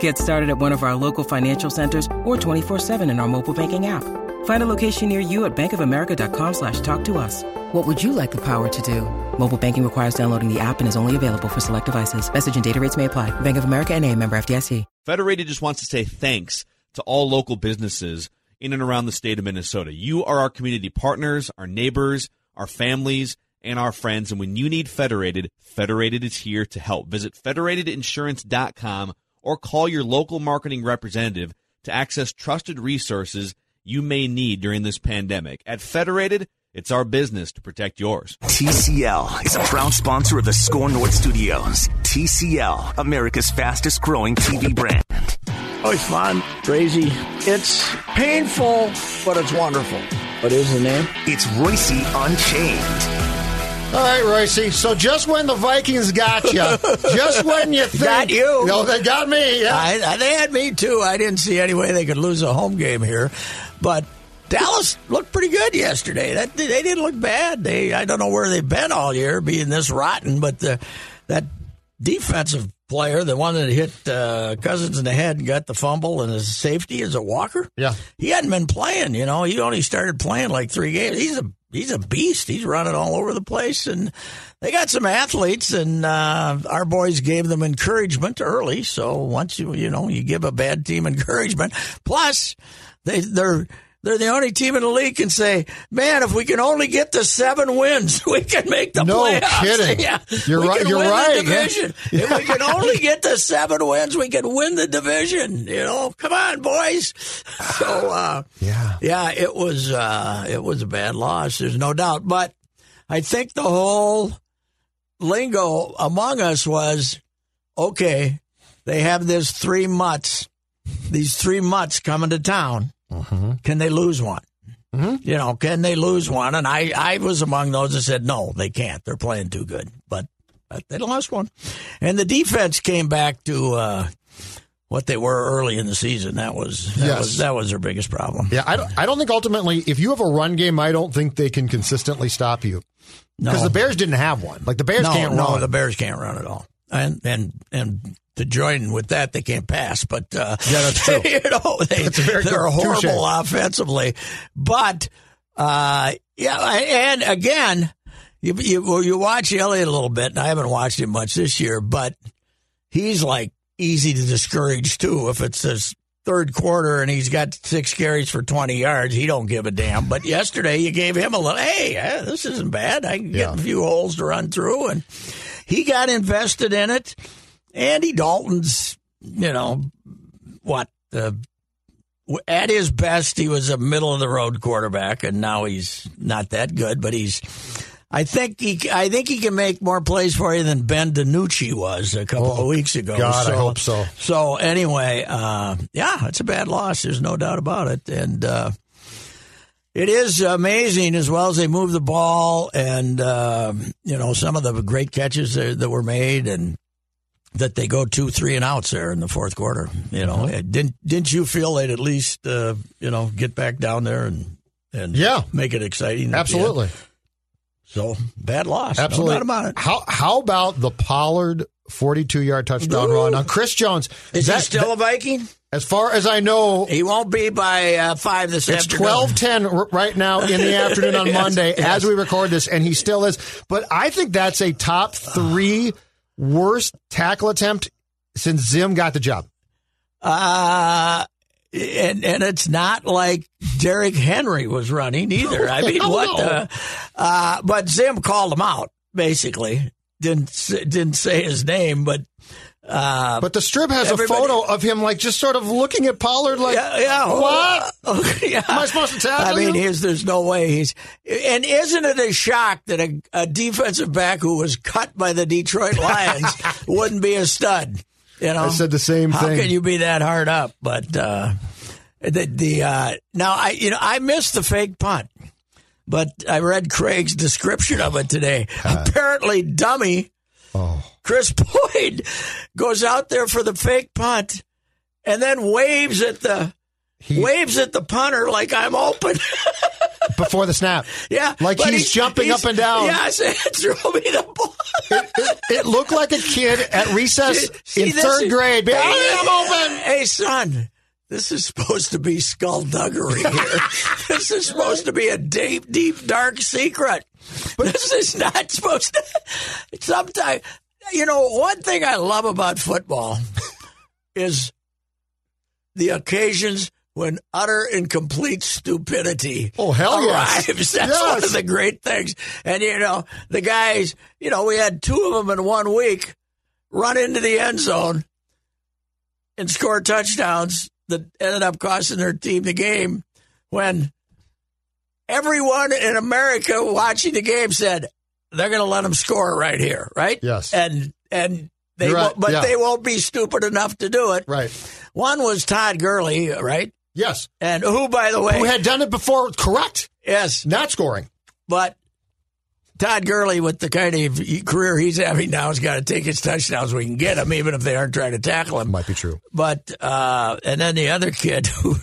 Get started at one of our local financial centers or 24-7 in our mobile banking app. Find a location near you at bankofamerica.com slash talk to us. What would you like the power to do? Mobile banking requires downloading the app and is only available for select devices. Message and data rates may apply. Bank of America and a member FDIC. Federated just wants to say thanks to all local businesses in and around the state of Minnesota. You are our community partners, our neighbors, our families, and our friends. And when you need Federated, Federated is here to help. Visit federatedinsurance.com or call your local marketing representative to access trusted resources you may need during this pandemic. At Federated, it's our business to protect yours. TCL is a proud sponsor of the Score North Studios. TCL, America's fastest growing TV brand. Oh, it's fun, crazy. It's painful, but it's wonderful. What is the name? It's Reusse Unchained. All right, Reusse. So just when the Vikings got you, just when you think Got you. no, they got me. Yeah. I, I- they had me too. I didn't see any way they could lose a home game here, but Dallas looked pretty good yesterday. That they didn't look bad. They I don't know where they've been all year, being this rotten, but the, that defensive player, the one that hit uh, Cousins in the head and got the fumble and his safety is a Walker. Yeah. he hadn't been playing. You know, he only started playing like three games. He's a he's a beast. He's running all over the place, and they got some athletes, and uh, our boys gave them encouragement early. So once you you know you give a bad team encouragement, plus they they're. They're the only team in the league can say, "Man, if we can only get to seven wins, we can make the No playoffs." kidding. Yeah, You're we right- can you're win right, The yeah. division. If we can only get to seven wins, we can win the division. You know, come on, boys. So, uh, Yeah. yeah, it was uh, it was a bad loss. There's no doubt, but I think the whole lingo among us was okay. They have this three mutts, these three mutts coming to town. Can they lose one? You know, can they lose one? And I, I was among those that said no, they can't. They're playing too good, but, but they lost one, and the defense came back to. Uh, what they were early in the season. That was that Yes. was that was their biggest problem. Yeah, I don't, I don't think ultimately, if you have a run game, I don't think they can consistently stop you. Because the Bears didn't have one. Like the Bears no, can't no, run. the Bears can't run at all. And and and to join with that, they can't pass. But uh, Yeah, that's true. you know, they, that's very they're good- horrible touche. offensively. But uh, yeah, and again, you you you watch Elliott a little bit. And I haven't watched him much this year, but he's like easy to discourage too. If it's his third quarter and he's got six carries for twenty yards, he don't give a damn. But yesterday you gave him a little. Hey, eh, this isn't bad. I can get Yeah. a few holes to run through, and he got invested in it. Andy Dalton's, you know, what uh, at his best, he was a middle of the road quarterback, and now he's not that good. But he's, I think he, I think he can make more plays for you than Ben DiNucci was a couple of weeks ago. Oh, God, I hope so. So anyway, uh, yeah, it's a bad loss. There's no doubt about it, and. Uh, it is amazing as well as they move the ball and uh, you know some of the great catches that, that were made and that they go two three and outs there in the fourth quarter you know Mm-hmm. didn't didn't you feel they'd at least uh, you know get back down there and and Yeah. make it exciting at the end? Absolutely. so bad loss Absolutely. no about it How how about the Pollard 42 yard touchdown run on Chris Jones? is That- he still a Viking as far as I know, he won't be by uh, five this It's afternoon twelve ten right now in the afternoon on Yes, Monday yes. as we record this, and he still is. But I think that's a top three worst tackle attempt since Zim got the job. Uh, and and it's not like Derrick Henry was running either. I mean, Hell what the? Uh, but Zim called him out basically. Didn't didn't say his name, but Uh, But the Strib has a photo of him like just sort of looking at Pollard like, yeah, yeah. what? yeah. Am I supposed to tackle I mean, you? there's no way he's. And isn't it a shock that a, a defensive back who was cut by the Detroit Lions wouldn't be a stud? You know, I said the same How thing. can you be that hard up? But uh, the the uh, now I you know I missed the fake punt, but I read Craig's description of it today. Apparently, dummy Oh. Kris Boyd goes out there for the fake punt and then waves at the He- waves at the punter like I'm open. Before the snap. yeah, Like but he's jumping up and down. Yeah, I said, throw me the ball. It, it, it looked like a kid at recess See, in this third is- grade. Hey, I'm open. Hey, son. This is supposed to be skullduggery here. this is supposed to be a deep, deep, dark secret. But this is not supposed to. Sometimes, you know, one thing I love about football is the occasions when utter and complete stupidity Oh, hell yes. arrives. That's Yes. one of the great things. And, you know, the guys, you know, we had two of them in one week run into the end zone and score touchdowns that ended up costing their team the game when everyone in America watching the game said they're going to let them score right here, right? Yes. And and they right, won't, but yeah. they won't be stupid enough to do it. Right. One was Todd Gurley, right? Yes. And who, by the way, Who had done it before correct, yes, not scoring. but Todd Gurley, with the kind of career he's having now, has got to take his touchdowns. We can get him, even if they aren't trying to tackle him. Might be true. But uh, and then the other kid, who,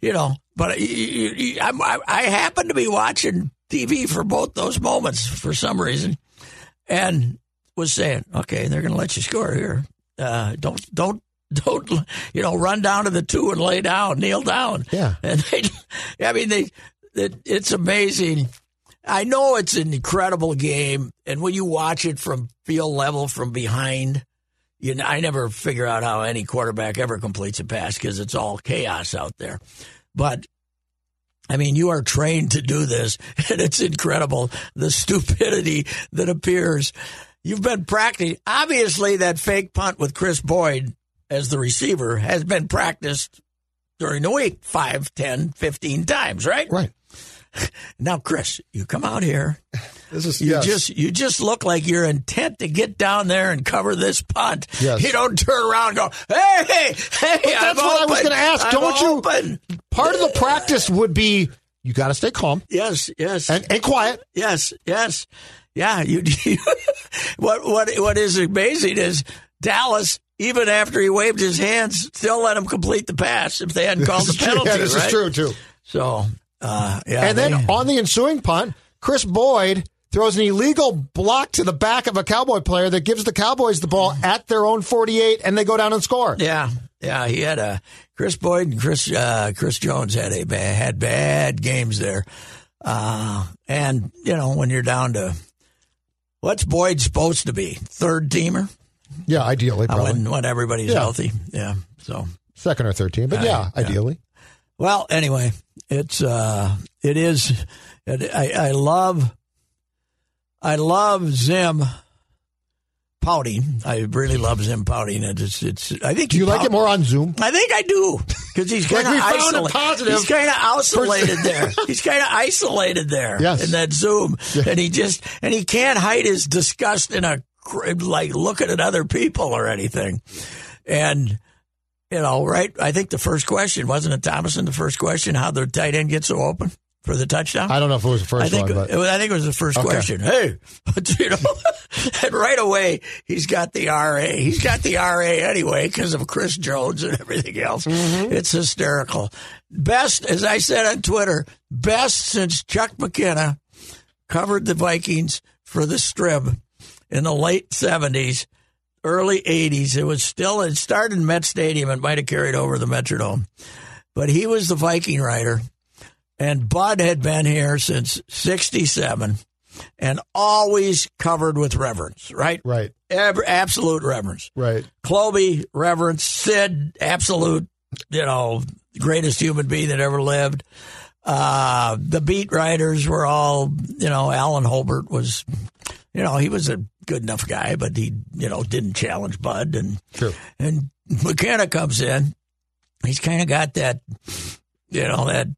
you know, but I'm, I, I happen to be watching TV for both those moments for some reason, and was saying, okay, they're going to let you score here. Uh, don't don't don't you know run down to the two and lay down, kneel down. Yeah. and they, I mean they, it, it's amazing. I know it's an incredible game, and when you watch it from field level from behind, you know, I never figure out how any quarterback ever completes a pass because it's all chaos out there. But I mean, you are trained to do this, and it's incredible the stupidity that appears. You've been practicing. Obviously, that fake punt with Kris Boyd as the receiver has been practiced during the week five, ten, fifteen times, right? Right. Now, Kris, you come out here. This is You yes. just you just look like you're intent to get down there and cover this punt. Yes. You don't turn around and go, hey, hey, hey, that's I'm what I was gonna ask. I'm Don't you- part of the practice would be you got to stay calm Yes, yes, and, and quiet. yes, yes. Yeah, you, you what what what is amazing is Dallas even after he waved his hands still let him complete the pass if they hadn't called the This is true. penalty, Yeah, this right? is true too. So, uh, yeah. And then on the ensuing punt, Kris Boyd throws an illegal block to the back of a Cowboy player that gives the Cowboys the ball at their own 48, and they go down and score. Yeah, yeah, he had a Kris Boyd and Chris uh, Chris Jones had a bad, had bad games there, uh, and you know when you're down to what's Boyd supposed to be third teamer Yeah, ideally, uh, when when everybody's Yeah. healthy. Yeah, so Second or third team, but yeah, yeah. ideally. Well anyway, it's uh, it is. It, I I love I love Zim pouting. I really love Zim pouting. It's it's. I think Do you like pout- it more on Zoom? I think I do because he's kind of isolated. positive He's kind of isolated there. He's kind of isolated there Yes. in that Zoom, and he just and he can't hide his disgust in a like looking at other people or anything. And you know, right? I think the first question wasn't it Tomasson. The first question, how the tight end gets so open for the touchdown. I don't know if it was the first I think one, but it was- I think it was the first Okay. question. Hey, you know, and right away he's got the RA. He's got the RA anyway because of Chris Jones and everything else. Mm-hmm. It's hysterical. Best, as I said on Twitter, best since Chuck McKenna covered the Vikings for the Strib in the late seventies, early eighties. It was still it started in Met Stadium. It might have carried over the Metrodome, but he was the Viking writer and Bud had been here since 67 and always covered with reverence, right? right, Ever, absolute reverence. right. Cloby, reverence. Sid, absolute, you know, greatest human being that ever lived. Uh, the beat writers were all, you know, Alan Holbert was you know, he was a good enough guy, but he, you know, didn't challenge Bud. And True. and McKenna comes in. He's kind of got that, you know, that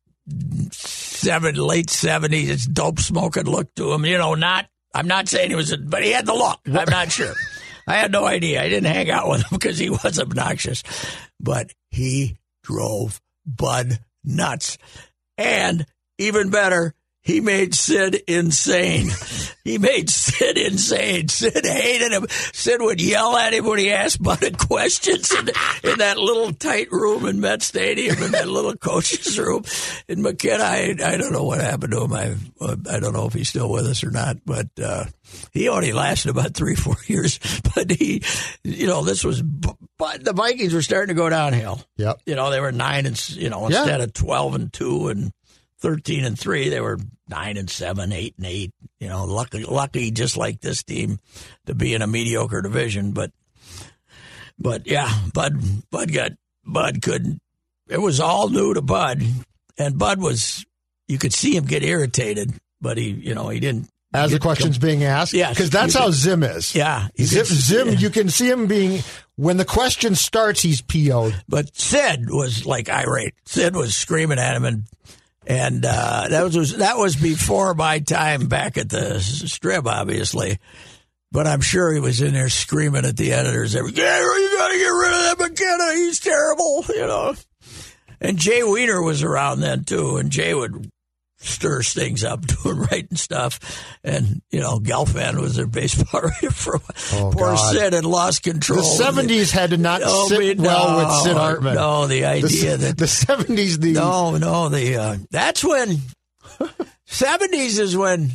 seven late seventies dope smoking look to him. You know, not. I'm not saying he was, a, but he had the look. I'm not sure. I had no idea. I didn't hang out with him because he was obnoxious, but he drove Bud nuts, and even better, he made Sid insane. he made Sid insane. Sid hated him. Sid would yell at him when he asked Bud questions in, in that little tight room in Met Stadium, in that little coach's room. In McKenna, I, I don't know what happened to him. I I don't know if he's still with us or not, but uh, he only lasted about three, four years. But he, you know, this was, but the Vikings were starting to go downhill. Yep. You know, they were nine and, you know, Yeah. instead of 12 and two and 13 and 3 they were 9 and 7 8 and 8 you know lucky lucky just like this team to be in a mediocre division but but yeah bud bud got bud couldn't it was all new to bud and bud was you could see him get irritated but he you know he didn't As the question's being asked, Yeah, because that's how Zim is. yeah Zim, Zim, you can see him being when the question starts, he's PO'd. But Sid was like irate. Sid was screaming at him, and and uh, that was that was before my time back at the Strib, obviously. But I'm sure he was in there screaming at the editors. Yeah, you got to get rid of that McKenna. He's terrible, you know. And Jay Weiner was around then too, and Jay would stir things up, doing writing stuff. And you know, Gelfand was their baseball writer for. Oh, Poor God. Sid had lost control. The seventies had to not Oh, sit but well with no, Sid Hartman. no, the idea the, that- the seventies, the No, no, the uh, that's when seventies is when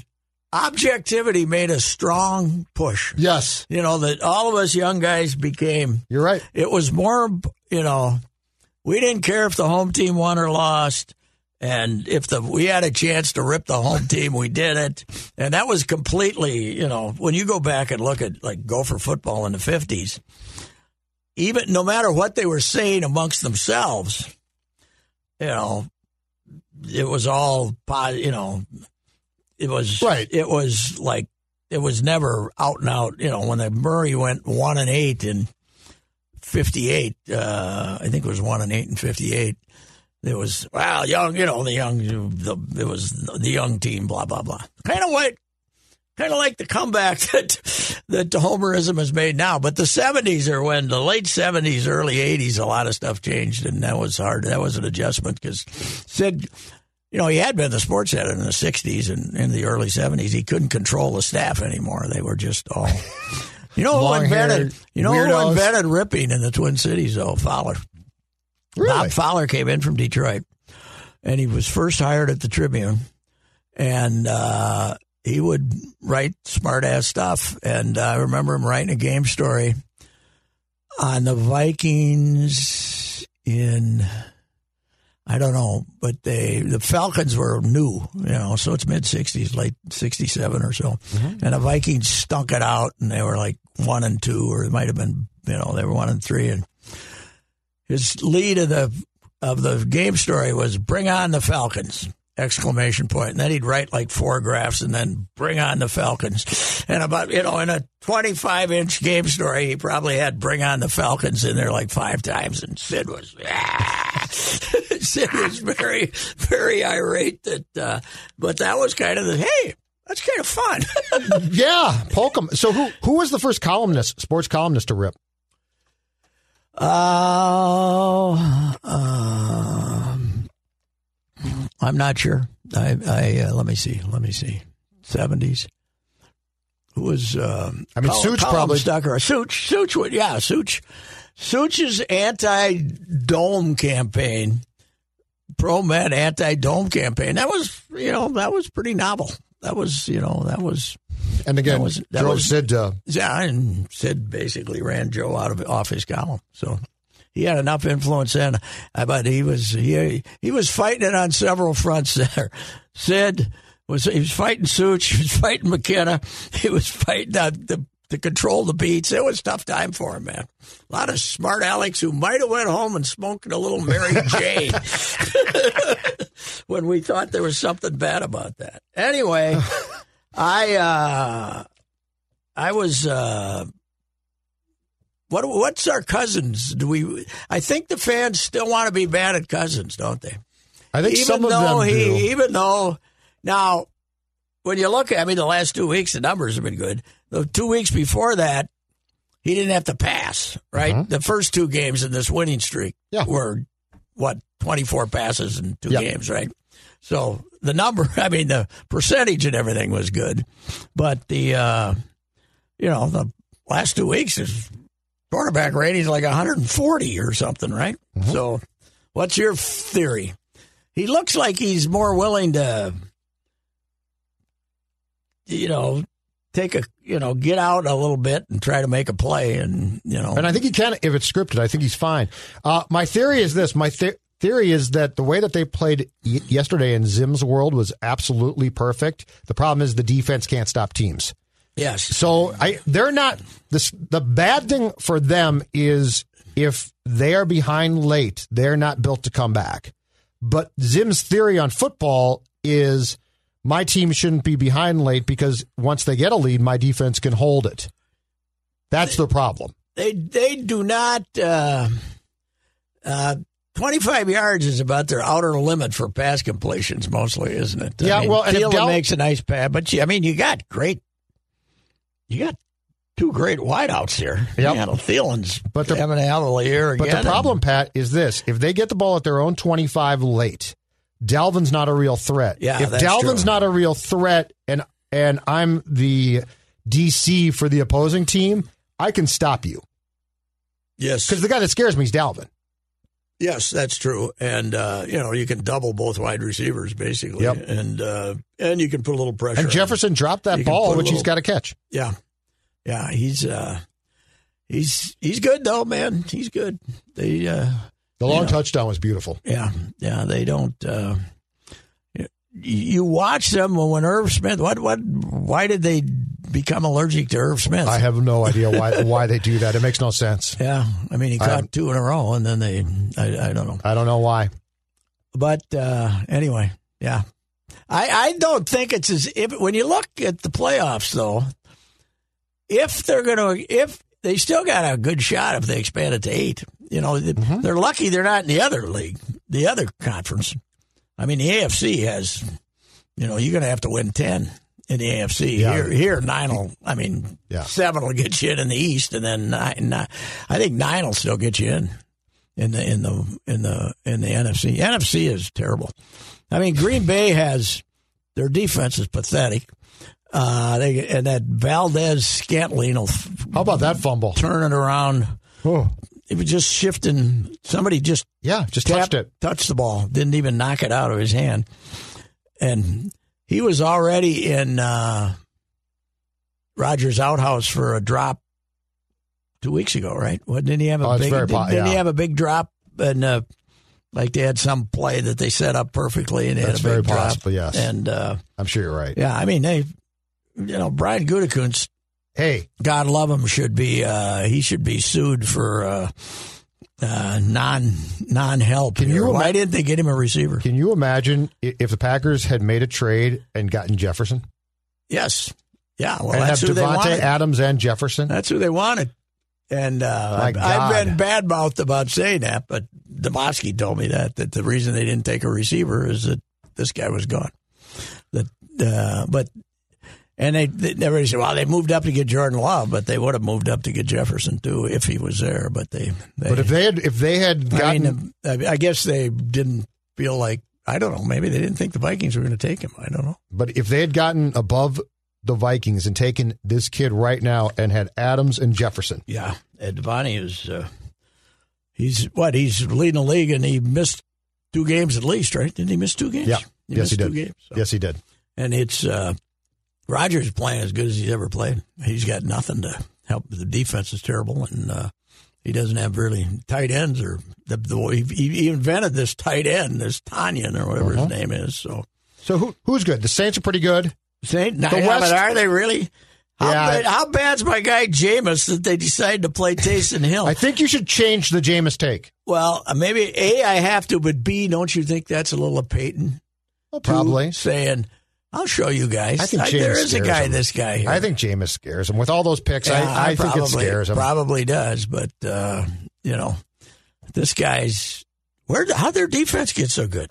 objectivity made a strong push. yes, You know that all of us young guys became. you're right. It was more, you know, we didn't care if the home team won or lost. And if the we had a chance to rip the home team, we did it. And that was completely, you know, when you go back and look at like Gopher football in the fifties, even no matter what they were saying amongst themselves, you know, it was all, you know, it was Right. It was like it was never out and out. You know, when the Murray went one and eight in '58, uh, I think it was one and eight in '58. There was well, young, you know, the young, the it was the young team, blah blah blah. Kind of what, kind of like the comeback that that Homerism has made now. But the '70s are when the late '70s, early '80s, a lot of stuff changed, and that was hard. That was an adjustment because Sid, you know, he had been the sports editor in the '60s and in the early '70s. He couldn't control the staff anymore. They were just all. You know who invented? You know who invented ripping in the Twin Cities? though? Fowler. Really? Bob Fowler came in from Detroit, and he was first hired at the Tribune, and uh, he would write smart ass stuff. And I remember him writing a game story on the Vikings in. I don't know, but they the Falcons were new, you know, so it's mid '60s, late '67 or so, and the Vikings stunk it out, and they were like one and two, or it might have been, you know, they were one and three, and his lead of the of the game story was "Bring on the Falcons!" exclamation point, and then he'd write like four graphs, and then "Bring on the Falcons!" And about you know in a twenty five inch game story, he probably had "Bring on the Falcons" in there like five times, and Sid was ah. Sid was very very irate that, uh, but that was kind of the hey. That's kind of fun. yeah, poke 'em. So who who was the first columnist, sports columnist to rip? Oh, um, I'm not sure. I, I uh, let me see. Let me see. Seventies. Who was? Um, I mean, Col- Such Colin probably- Stucker. Such. Such would. Yeah, Such. Such's anti-dome campaign, pro Met anti-dome campaign. That was, you know, that was pretty novel. That was, you know, that was And again, That was- that drove was- Sid to yeah, and Sid basically ran Joe out of off his column. So he had enough influence then. I bet he was he he was fighting it on several fronts there. Sid was he was fighting Such, he was fighting McKenna, he was fighting uh, the to control the beats. It was a tough time for him, man. A lot of smart Alex who might have went home and smoked a little Mary Jane when we thought there was something bad about that. Anyway, I uh I was. Uh, what what's our Cousins? Do we? I think the fans still want to be bad at Cousins, don't they? I think even some of them he, do. even though now, when you look at, I mean, the last two weeks the numbers have been good. The two weeks before that, he didn't have to pass. Right, the first two games in this winning streak Yeah. were what twenty four passes in two Yeah. games, right? So the number, I mean, the percentage and everything was good, but the uh, you know the last two weeks his quarterback rating is like 140 or something, right? So, what's your theory? He looks like he's more willing to, you know, take a, you know, get out a little bit and try to make a play, and you know, And I think he can, if it's scripted, I think he's fine. Uh, my theory is this. My th- theory is that the way that they played y- yesterday in Zim's world was absolutely perfect. The problem is the defense can't stop teams. yes, So I, they're not, this, the bad thing for them is if they are behind late, they're not built to come back. But Zim's theory on football is my team shouldn't be behind late because once they get a lead, my defense can hold it. That's the problem. they they do not. Uh, uh, 25 yards is about their outer limit for pass completions, mostly, isn't it? I Yeah, mean, well, and if Thielen Del- makes a nice pass, but you, I mean, you got great, you got two great wideouts here. Yep. You Thielen's But the- having a hell of a year But the problem, Pat, is this: if they get the ball at their own twenty-five late, Dalvin's not a real threat. Yeah, if Dalvin's true. not a real threat, and and I'm the DC for the opposing team, I can stop you yes, because the guy that scares me is Dalvin. Yes, that's true. And uh, you know, you can double both wide receivers basically, Yep. and uh, and you can put a little pressure. And on Jefferson dropped that You ball, which he's little- got to catch. Yeah, yeah, he's uh, he's he's good though, man. He's good. They. Uh, The long Yeah. touchdown was beautiful. Yeah, yeah, they don't. You- watch them when Irv Smith. What? What? Why did they become allergic to Irv Smith? I have no idea why why they do that. It makes no sense. yeah, I mean, he caught two in a row, and then they. I, I don't know, I don't know why. but uh, anyway, yeah, I I don't think it's as if when you look at the playoffs though, if they're gonna if they still got a good shot if they expand it to eight. You know, Mm-hmm. they're lucky they're not in the other league, the other conference. I mean, the AFC has, you know, you're going to have to win 10 in the AFC. Yeah. Here, here, nine will, I mean, Yeah. seven will get you in in the East, and then nine, nine, I think nine will still get you in. In the in the in the in the NFC, NFC is terrible. I mean, Green Bay has their defense is pathetic. Uh, they and that Valdes-Scantling will How about that fumble? turn it around. Oh, It was just shifting. Somebody just yeah, just tapped- touched it. touched the ball, didn't even knock it out of his hand. And he was already in uh, Rodgers' outhouse for a drop two weeks ago, right? What didn't he have a Oh, big? didn't, po- didn't he have a big drop? And uh, like they had some play that they set up perfectly, and they That's had a very big drop. possible, yes. And uh, I'm sure you're right. yeah, I mean they, you know, Brian Gutekunst Hey, God love him, should be uh, he should be sued for uh, uh, non non help. Can you Why didn't they get him a receiver? can you imagine if the Packers had made a trade and gotten Jefferson Yes, yeah. Well, and have that's who they Davante wanted. Adams and Jefferson? That's who they wanted. And uh, I've, I've been bad mouthed about saying that, but Demovsky told me that that the reason they didn't take a receiver is that this guy was gone. That, uh, but and they, they everybody said, well, they moved up to get Jordan Love, but they would have moved up to get Jefferson too if he was there. But they, they But if they had if they had I gotten mean, I I guess they didn't feel like I don't know. Maybe they didn't think the Vikings were going to take him. I don't know. but if they had gotten above the Vikings and taken this kid right now and had Adams and Jefferson, Yeah, Ed Davante is. Uh, he's what? He's leading the league, and he missed two games at least, right? Didn't he miss two games? Yeah. he yes, missed he two did. games. so- Yes, he did. and it's uh, Rodgers playing as good as he's ever played. He's got nothing to help. The defense is terrible, and uh, he doesn't have really tight ends or the, the he, he invented this tight end, this Tonyan or whatever Uh-huh. his name is. So. So who who's good? The Saints are pretty good. Saint, The yeah, West- but are they really? How, Yeah. bad, how bad's my guy Jameis that they decided to play Taysom Hill? I think you should change the Jameis take. well, uh, maybe A, I have to, but B, don't you think that's a little of Payton? Well, probably. saying, I'll show you guys. I think I- there is a guy. him. This guy. Here. I think Jameis scares him with all those picks. Yeah, I, I think it probably- scares him. Probably does, but uh, you know, this guy's where? How their defense get so good?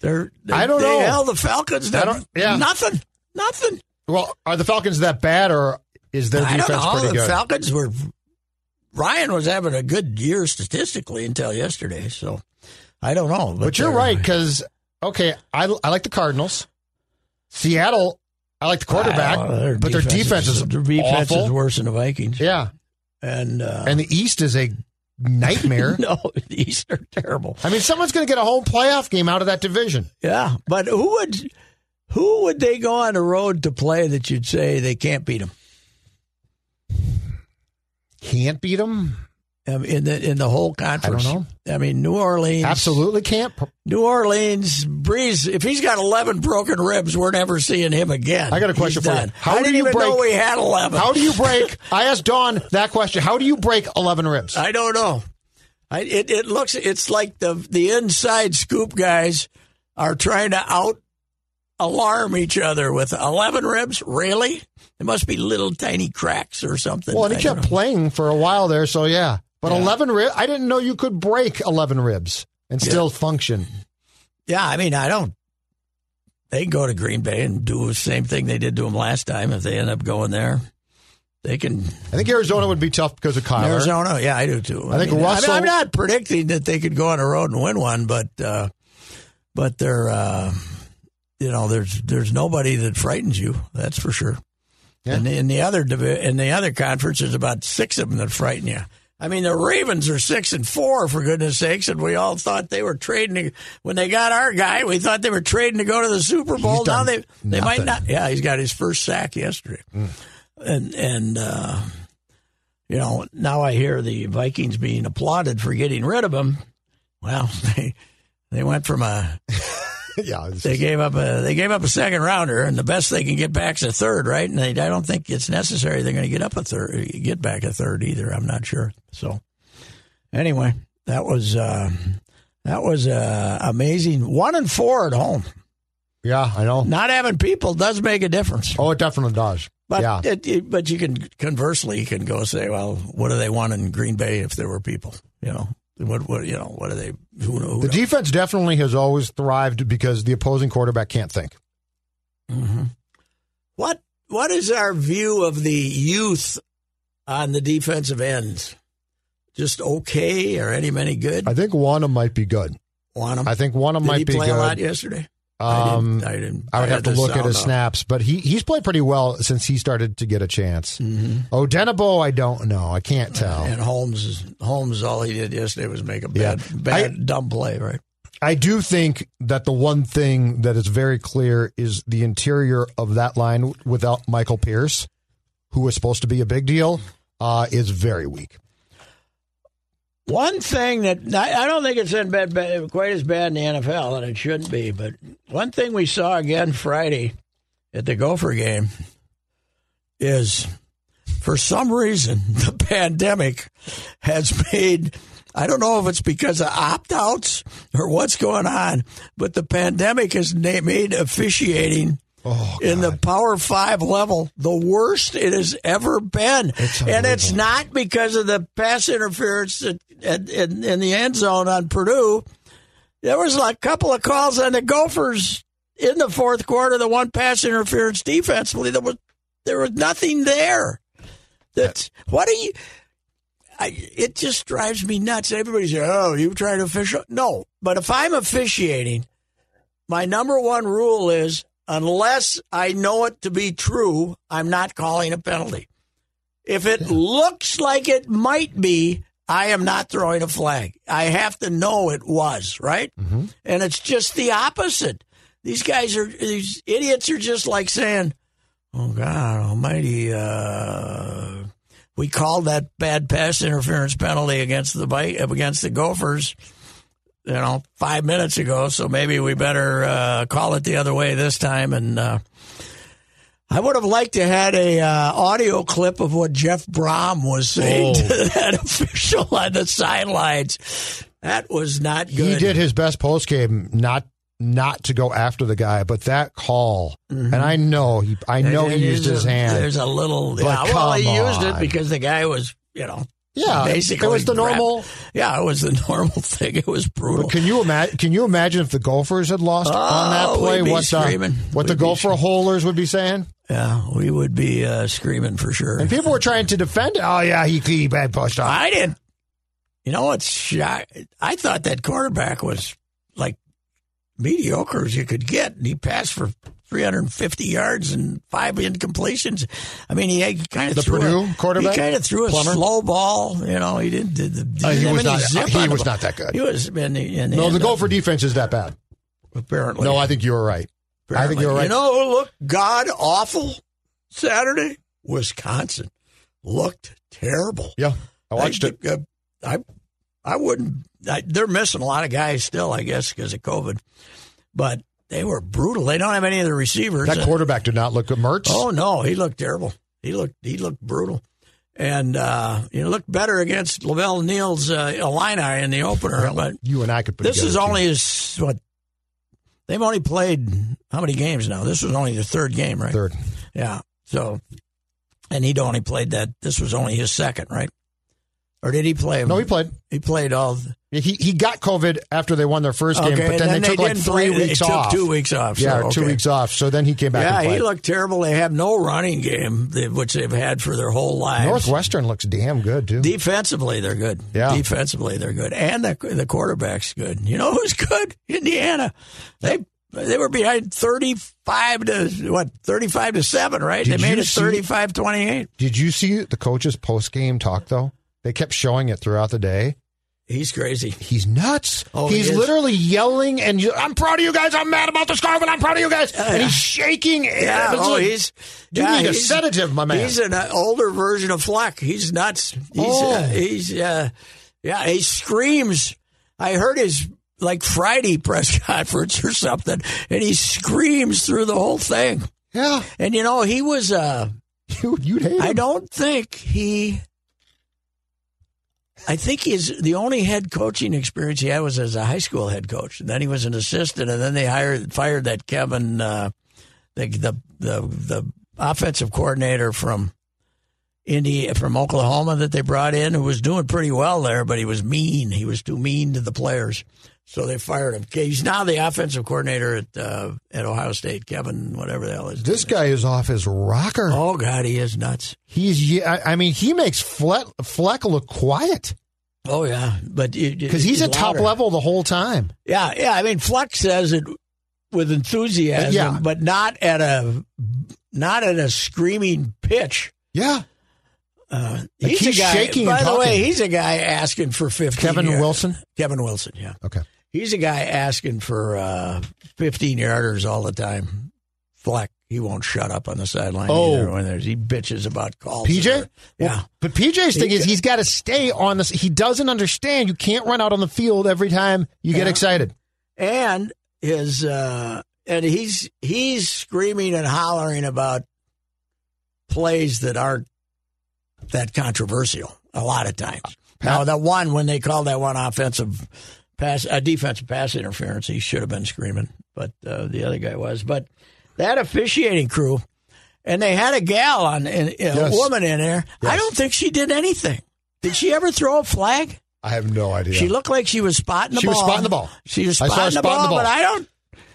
They're, they I don't they know. held the Falcons. I don't- yeah. nothing, nothing. Well, are the Falcons that bad, or is their I defense don't know. pretty the good? Falcons were. Ryan was having a good year statistically until yesterday, so I don't know. But, but you're they're- right because okay, I I like the Cardinals. Seattle, I like the quarterback, Uh, but their defense is their defense awful. is worse than the Vikings. Yeah, And uh, and the East is a nightmare. no, the East are terrible. I mean, someone's going to get a home playoff game out of that division. Yeah, but who would who would they go on the road to play that you'd say they can't beat them Can't beat them. In the in the whole conference? know. I mean, New Orleans, Absolutely can't. New Orleans, Brees. If he's got eleven broken ribs, we're never seeing him again. I got a question He's for you. How I do you even know break- we had eleven. How do you break? I asked Dawn that question. How do you break eleven ribs? I don't know. I, it, it looks it's like the the inside scoop guys are trying to out alarm each other with eleven ribs. Really? There must be little tiny cracks or something. Well, and he kept know. playing for a while there, so yeah. But Yeah. eleven ribs, I didn't know you could break eleven ribs and still function. Yeah, I mean, I don't. They can go to Green Bay and do the same thing they did to them last time. If they end up going there, they can. I think Arizona would be tough because of Kyler. Arizona, yeah, I do too. I think mean, Russell- I'm not predicting that they could go on the road and win one, but uh, but they're uh, you know there's there's nobody that frightens you. That's for sure. Yeah. And in the other in the other conference, there's about six of them that frighten you. I mean, the Ravens are six and four for goodness sakes, and we all thought they were trading to, when they got our guy. We thought they were trading to go to the Super Bowl. Now they they might not. Yeah, he's got his first sack yesterday, and and uh, you know now I hear the Vikings being applauded for getting rid of him. Well, they they went from a yeah, they gave up a they gave up a second rounder, and the best they can get back is a third, right? And they, I don't think it's necessary they're going to get up a third, get back a third either. I'm not sure. So anyway, that was uh, that was uh, amazing. One and four at home. yeah, I know. Not having people does make a difference. Oh, it definitely does. But yeah, it, it- but you can conversely you can go say, well, what do they want in Green Bay if there were people? You know, what what you know, what do they? Who, who the defense definitely has always thrived because the opposing quarterback can't think. Mm-hmm. What what is our view of the youth on the defensive ends? Just okay or any many good? I think one of them might be good. Want him? I think one of them Did might he be play good. a lot yesterday? Um, I didn't. I, didn't, I would have to look at his off. snaps, but he he's played pretty well since he started to get a chance. Mm-hmm. Oh, Denabo, I don't know. I can't tell. And Holmes, Holmes, all he did yesterday was make a bad, Yeah. bad, I- dumb play, right? I do think that the one thing that is very clear is the interior of that line without Michael Pierce, who was supposed to be a big deal, uh, is very weak. One thing that I don't think it's in bad, bad, quite as bad in the NFL, and it shouldn't be, but one thing we saw again Friday at the Gopher game is for some reason the pandemic has made I don't know if it's because of opt outs or what's going on, but the pandemic has made officiating Oh, in the Power Five level the worst it has ever been, and it's not because of the pass interference at, at, in, in the end zone on Purdue. There was a couple of calls on the Gophers in the fourth quarter. The one pass interference defensively, there was there was nothing there. That's what are you? I, it just drives me nuts. Everybody's like, "Oh, you trying to official?" No, but if I'm officiating, my number one rule is unless I know it to be true, I'm not calling a penalty. If it looks like it might be, I am not throwing a flag. I have to know it was, right? And it's just the opposite. These guys are, these idiots are just like saying, oh, God almighty, uh, we called that bad pass interference penalty against the bite, against the Gophers you know, five minutes ago. So maybe we better uh, call it the other way this time. And uh, I would have liked to had a uh, audio clip of what Jeff Brohm was saying to that official on the sidelines. That was not good. He did his best post game, not not to go after the guy, but that call, and I know he, I know he used his hand. There's a little. But yeah, well, he come used it because the guy was, you know, Yeah, basically it was the normal. Yeah, it was the normal thing. It was brutal. But can you imagine? Can you imagine if the Gophers had lost on that Oh, play? What the screaming. what We'd be Gopher holers would be saying? Yeah, we would be uh, screaming for sure. And people were trying to defend. it. Oh yeah, he he bad pushed off. I didn't. You know what's shock? I thought that quarterback was like mediocre as you could get, and he passed for 350 yards and five incompletions. I mean, he, kind of The threw Purdue a, quarterback? He kind of threw a Plummer? slow ball. You know, he didn't. Did, did, Uh, he was not- he was not that good. He was. And, and, no, the Gopher defense is that bad. apparently. No, I think you were right. I think you're right. You know look, god awful Saturday? Wisconsin looked terrible. yeah, I watched I, it. uh, I, I wouldn't. I, they're missing a lot of guys still, I guess, because of COVID. But they were brutal. They don't have any of the receivers. That quarterback did not look good. Mertz. Oh no, he looked terrible. He looked he looked brutal, and uh, he looked better against La Velle Neal's uh, Illini in the opener. But you and I could put. this is only his what they've only played how many games now? This was only the third game, right? third. Yeah. So, and he'd only played that. This was only his second, right? Or did he play? No, he played. He played all. He he got COVID after they won their first game, but then, and they took like three play- weeks they off. Took two weeks off. yeah, so, two weeks off. So then he came back. Yeah, he looked terrible. They have no running game, which they've had for their whole lives. Northwestern looks damn good too. Defensively, they're good. Yeah. Defensively, they're good, and the the quarterback's good. You know who's good? Indiana. They they were behind thirty five to what thirty five to seven, right? Did they made it see- 35-28. Did you see the coach's post game talk though? They kept showing it throughout the day. He's crazy. He's nuts. Oh, he's is. literally yelling and you- I'm proud of you guys. I'm mad about the scar, but I'm proud of you guys. and he's shaking. Yeah, oh, like, he's you yeah, need a sedative, my man. He's an uh, older version of Fleck. He's nuts. He's Oh. uh, he's uh, yeah. He screams. I heard his like Friday press conference or something, and he screams through the whole thing. yeah, And you know, he was. Uh, you, you'd hate I don't think he. I think he's the only head coaching experience he had was as a high school head coach. And then he was an assistant, and then they hired fired that Kevin, uh, the, the the the offensive coordinator from Indy from Oklahoma that they brought in, who was doing pretty well there, but he was mean. He was too mean to the players, so they fired him. He's now the offensive coordinator at uh, at Ohio State. Kevin, whatever the hell is This guy is off his rocker. Oh God, he is nuts. He's. I mean, he makes Fleck, Fleck look quiet Oh yeah, but because he's at top level the whole time. Yeah, yeah. I mean, Flex says it with enthusiasm, Yeah. but not at a not at a screaming pitch. Yeah, Uh, Like, he's, he's a guy. shaking by the way, he's a guy asking for fifteen. Kevin yard- Wilson. Kevin Wilson. Yeah, Okay. He's a guy asking for uh, fifteen yarders all the time. Fleck, he won't shut up on the sideline. Oh. either when there's he bitches about calls. PJ? Yeah. But PJ's thing He- is he's got to stay on this. He doesn't understand. You can't run out on the field every time you get excited. and his uh and he's he's screaming and hollering about plays that aren't that controversial a lot of times. Now the one when they called that one offensive pass a defensive pass interference, he should have been screaming, but uh, the other guy was. But that officiating crew, and they had a gal on in, a Yes. woman in there. I don't think she did anything. Did she ever throw a flag? I have no idea. She looked like she was spotting the She ball. was spotting the ball. She was I spotting, saw the, spotting ball, the ball. but I don't.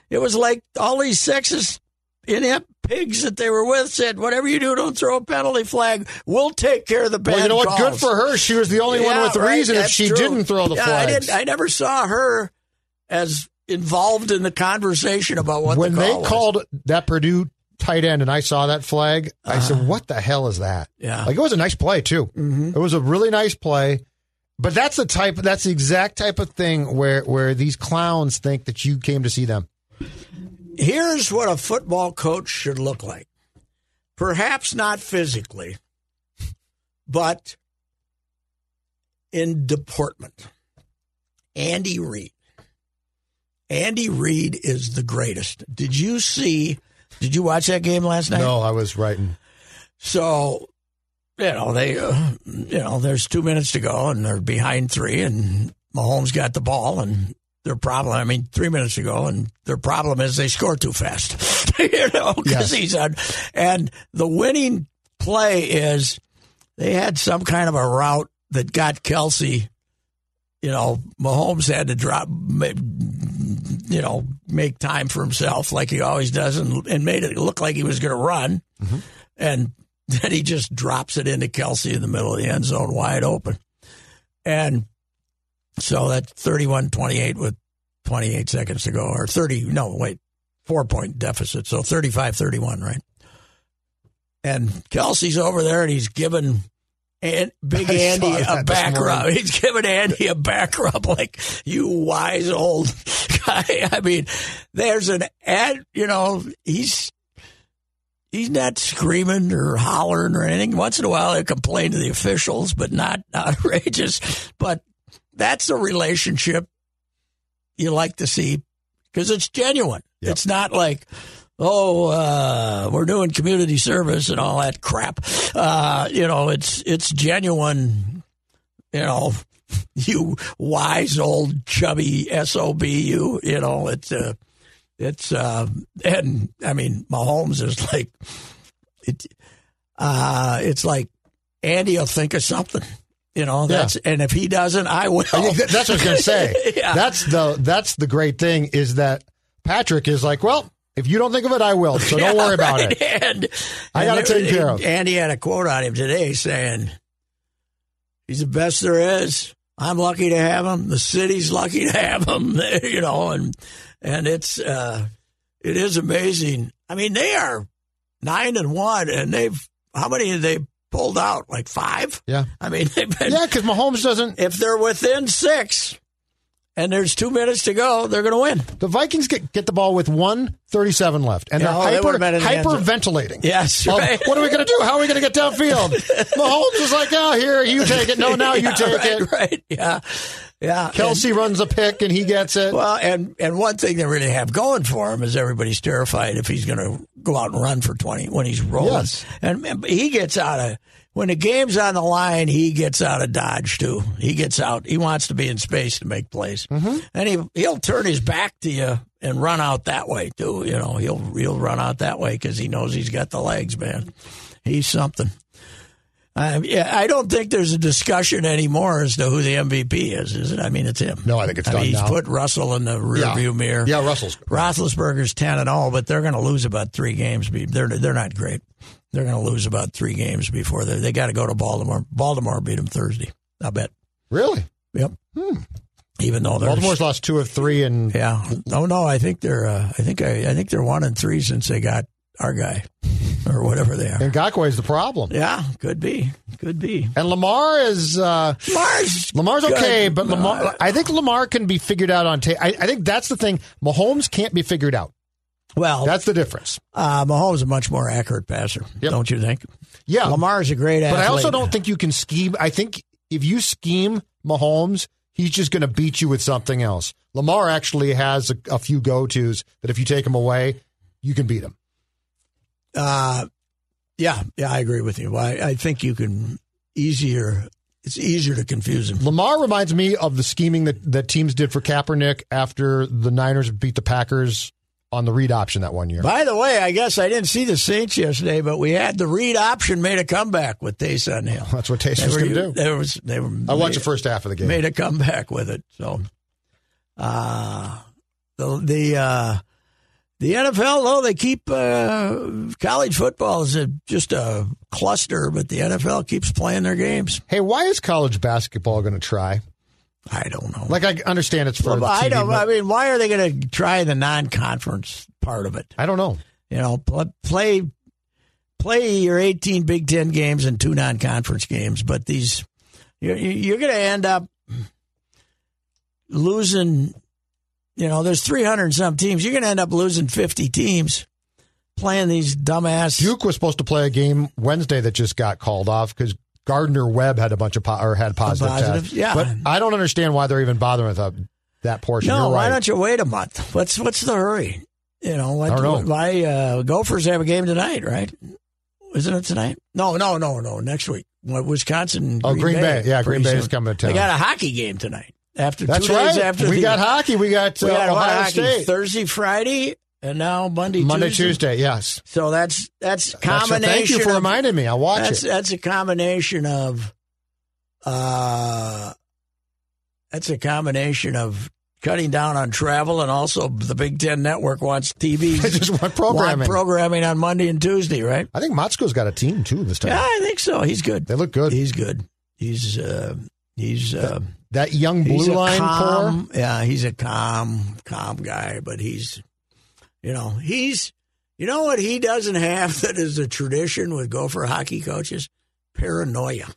It was like all these sexist, inept pigs that they were with said, "Whatever you do, don't throw a penalty flag. We'll take care of the bad well, you know what? calls." Good for her. She was the only one Yeah, with right, reason if she true. didn't throw the yeah, flags. I didn't. I never saw her as involved in the conversation about what when the they was. called that Purdue tight end and I saw that flag, I said, "What the hell is that?" Uh-huh. Yeah. like it was a nice play too. Mhm. It was a really nice play. But that's the type. That's the exact type of thing where where these clowns think that you came to see them. Here's what a football coach should look like. Perhaps not physically, but in deportment. Andy Reid. Andy Reid is the greatest. Did you see? Did you watch that game last night? No, I was writing. So, you know, they, uh, you know, there's two minutes to go and they're behind three and Mahomes got the ball and their problem. I mean, three minutes ago, and their problem is they score too fast. you know, because Yes. he's on. And the winning play is they had some kind of a route that got Kelce. You know, Mahomes had to drop, you know, make time for himself like he always does, and, and made it look like he was going to run, mm-hmm. and then he just drops it into Kelce in the middle of the end zone, wide open, and so that's 31-28 with 28 seconds to go, or 30, no, wait, four point deficit. So 35 31, right? And Kelce's over there and he's giving and Big Andy a back rub. He's giving Andy a back rub like, you wise old guy. I mean, there's an ad, you know, he's. He's not screaming or hollering or anything. Once in a while, he'll complain to the officials, but not outrageous. But that's a relationship you like to see because it's genuine. Yep. It's not like, oh, uh, we're doing community service and all that crap. Uh, you know, it's it's genuine. You know, you wise old chubby sob. You you know it's uh, it's uh, and I mean Mahomes is like it. Uh, it's like Andy will think of something. You know, that's and if he doesn't, I will. I think that- that's what I was going to say. Yeah. That's the that's the great thing is that Patrick is like, well, if you don't think of it, I will. So don't Yeah, worry about right. it. And, I got and it taken care of. Andy had a quote on him today saying, "He's the best there is. I'm lucky to have him. The city's lucky to have him. you know, and and it's uh, it is amazing. I mean, they are nine and one, and they've how many have they pulled out? Like five. Yeah, I mean, they've been, yeah, because Mahomes doesn't. if they're within six. And there's two minutes to go. They're going to win. The Vikings get get the ball with one thirty-seven left, and Yeah, oh, they they're would've been in the end zone. hyperventilating. Yes, right. what are we going to do? How are we going to get downfield? Mahomes is like, oh, here, you take it. No, now you Yeah, take right, it. Right. Yeah. Yeah. Kelce runs a pick and he gets it. Well, and and one thing they really have going for him is everybody's terrified if he's going to go out and run for twenty when he's rolling. Yes. And, and he gets out of when the game's on the line, he gets out of dodge too. He gets out. He wants to be in space to make plays, mm-hmm. and he he'll turn his back to you and run out that way too. You know, he'll he'll run out that way because he knows he's got the legs, man. He's something. Uh, yeah, I don't think there's a discussion anymore as to who the MVP is. Is it? I mean, it's him. No, I think it's I done mean, he's now. put Russell in the rearview Yeah. mirror. Yeah, Russell's. Roethlisberger's ten and all, but they're going to lose about three games. They're they're not great. They're going to lose about three games before they they got to go to Baltimore. Baltimore beat them Thursday. I bet. Really? Yep. Even though Baltimore's lost two of three, and yeah. Oh no, I think they're uh, I think I, I think they're one and three since they got our guy or whatever they are. and is the problem. Yeah, could be, could be. And Lamar is uh, Mars. Lamar's okay, Good. but Lamar, I think Lamar can be figured out on tape. I, I think that's the thing. Mahomes can't be figured out. Well, That's the difference. uh, Mahomes is a much more accurate passer, Yep. don't you think? Yeah, Lamar's a great but. I also don't think you can scheme. I think if you scheme Mahomes, he's just going to beat you with something else. Lamar actually has a, a few go tos that if you take him away, you can beat him. Uh, yeah, yeah, I agree with you. I, I think you can easier. It's easier to confuse him. Lamar reminds me of the scheming that, that teams did for Kaepernick after the Niners beat the Packers on the read option that one year. By the way, I guess I didn't see the Saints yesterday, but we had the read option made a comeback with Taysom Hill. That's what Taysom They was going to do. They was they were. I watched made, the first half of the game. Made a comeback with it. So, uh, the the uh, the NFL though they keep uh, college football is a, just a cluster, but the NFL keeps playing their games. Hey, why is college basketball going to try? I don't know. Like, I understand it's for Well, the I don't. but I mean, why are they going to try the non-conference part of it? I don't know. You know, play play your 18 Big Ten games and two non-conference games, but these you're, you're going to end up losing. You know, there's 300 and some teams. You're going to end up losing 50 teams playing these dumbass. Duke was supposed to play a game Wednesday that just got called off because Gardner Webb had a bunch of po- or had positive, positive, tests. yeah. But I don't understand why they're even bothering with uh, that portion. no, You're why don't you wait a month? What's what's the hurry? You know, what, I don't know. why uh, Gophers have a game tonight, right? Isn't it tonight? No, no, no, no. Next week, what, Wisconsin. Oh, Green Bay. Yeah, Green Bay is coming to town. They got a hockey game tonight. After That's two right. days after we the, got hockey. We got, we uh, got Ohio hockey State. Thursday, Friday, and now Monday, Monday, Tuesday. Tuesday. Yes. So that's that's That's right. combination. Thank you for of- reminding me. I'll watch that's it. that's a combination of uh that's a combination of cutting down on travel and also the Big Ten Network wants TV just want programming. want programming on Monday and Tuesday, right? I think Motzko's got a team too this time. Yeah, I think so. He's good. They look good. He's good. He's uh he's uh that young he's blue a line core. calm, Yeah, he's a calm, calm guy, but he's, you know, he's, you know what he doesn't have that is a tradition with Gopher hockey coaches? Paranoia.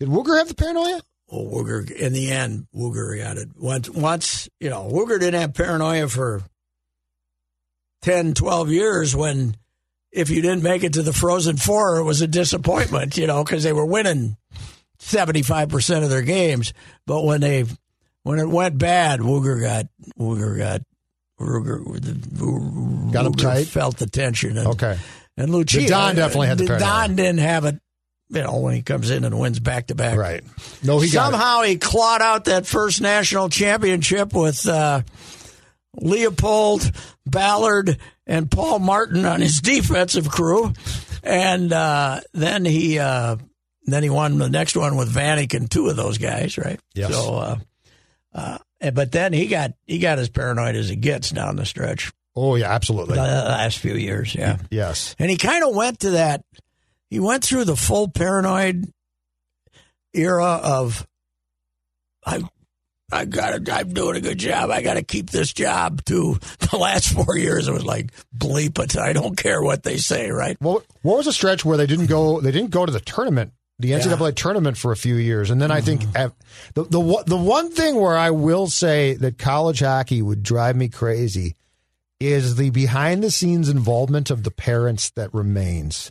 Did Wooger have the paranoia? Well, Wooger, in the end, Wooger got it. Once, once, you know, Wooger didn't have paranoia for 10, 12 years when if you didn't make it to the Frozen Four, it was a disappointment, you know, because they were winning 75% of their games. But when they, when it went bad, Wooger got, Wooger got, the, Got him tight? Felt the tension. And, Okay. And Lucia. The Don definitely had the. Don didn't have it, you know, when he comes in and wins back to back. Right. No, he got. Somehow he clawed out that first national championship with uh, Leopold, Ballard, and Paul Martin on his defensive crew, and uh, then he uh, then he won the next one with Vanek and two of those guys, right? Yes. So, uh, uh, but then he got he got as paranoid as it gets down the stretch Oh yeah, absolutely. the last few years, yeah. Yes. And he kind of went to that. He went through the full paranoid era of, I, I got to. I'm doing a good job. I got to keep this job. To the last four years, it was like bleep it. I don't care what they say. Right? What what was a stretch where they didn't go? They didn't go to the tournament, the NCAA tournament for a few years, and then I think Mm-hmm. the the the one thing where I will say that college hockey would drive me crazy is the behind the scenes involvement of the parents that remains.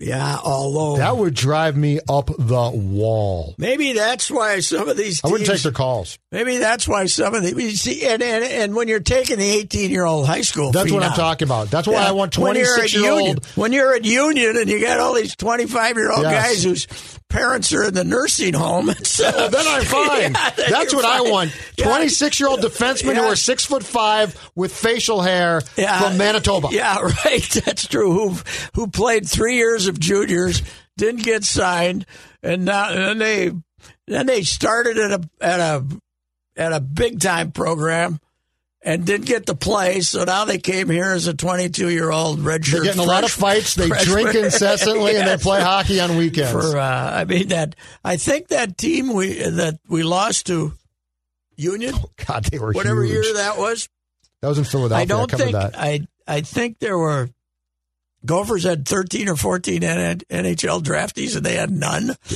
Yeah. Although That would drive me up the wall. maybe that's why some of these. I wouldn't take teams- their calls. Maybe that's why some of the you see, and, and and when you're taking the 18 year old high school, That's what I'm talking about. That's why Yeah, I want when you're 26 at year Union, old. when you're at Union and you got all these 25 year old Yes. guys whose parents are in the nursing home. Well, then I'm fine. Yeah, then That's what I want. 26 year old defensemen who are six foot five with facial hair Yeah. from Manitoba. Yeah, right. That's true. Who who played three years of juniors, didn't get signed, and now and they then they started at a at a at a big time program. And didn't get to play, so now they came here as a 22 year old redshirt. They get in a lot of fights. They drink incessantly, and they play hockey on weekends. for uh, I mean that I think that team we that we lost to Union God, they were whatever huge. year that was. That was in Philadelphia. I don't covered think. I I think there were Gophers had 13 or 14 NHL draftees and they had none.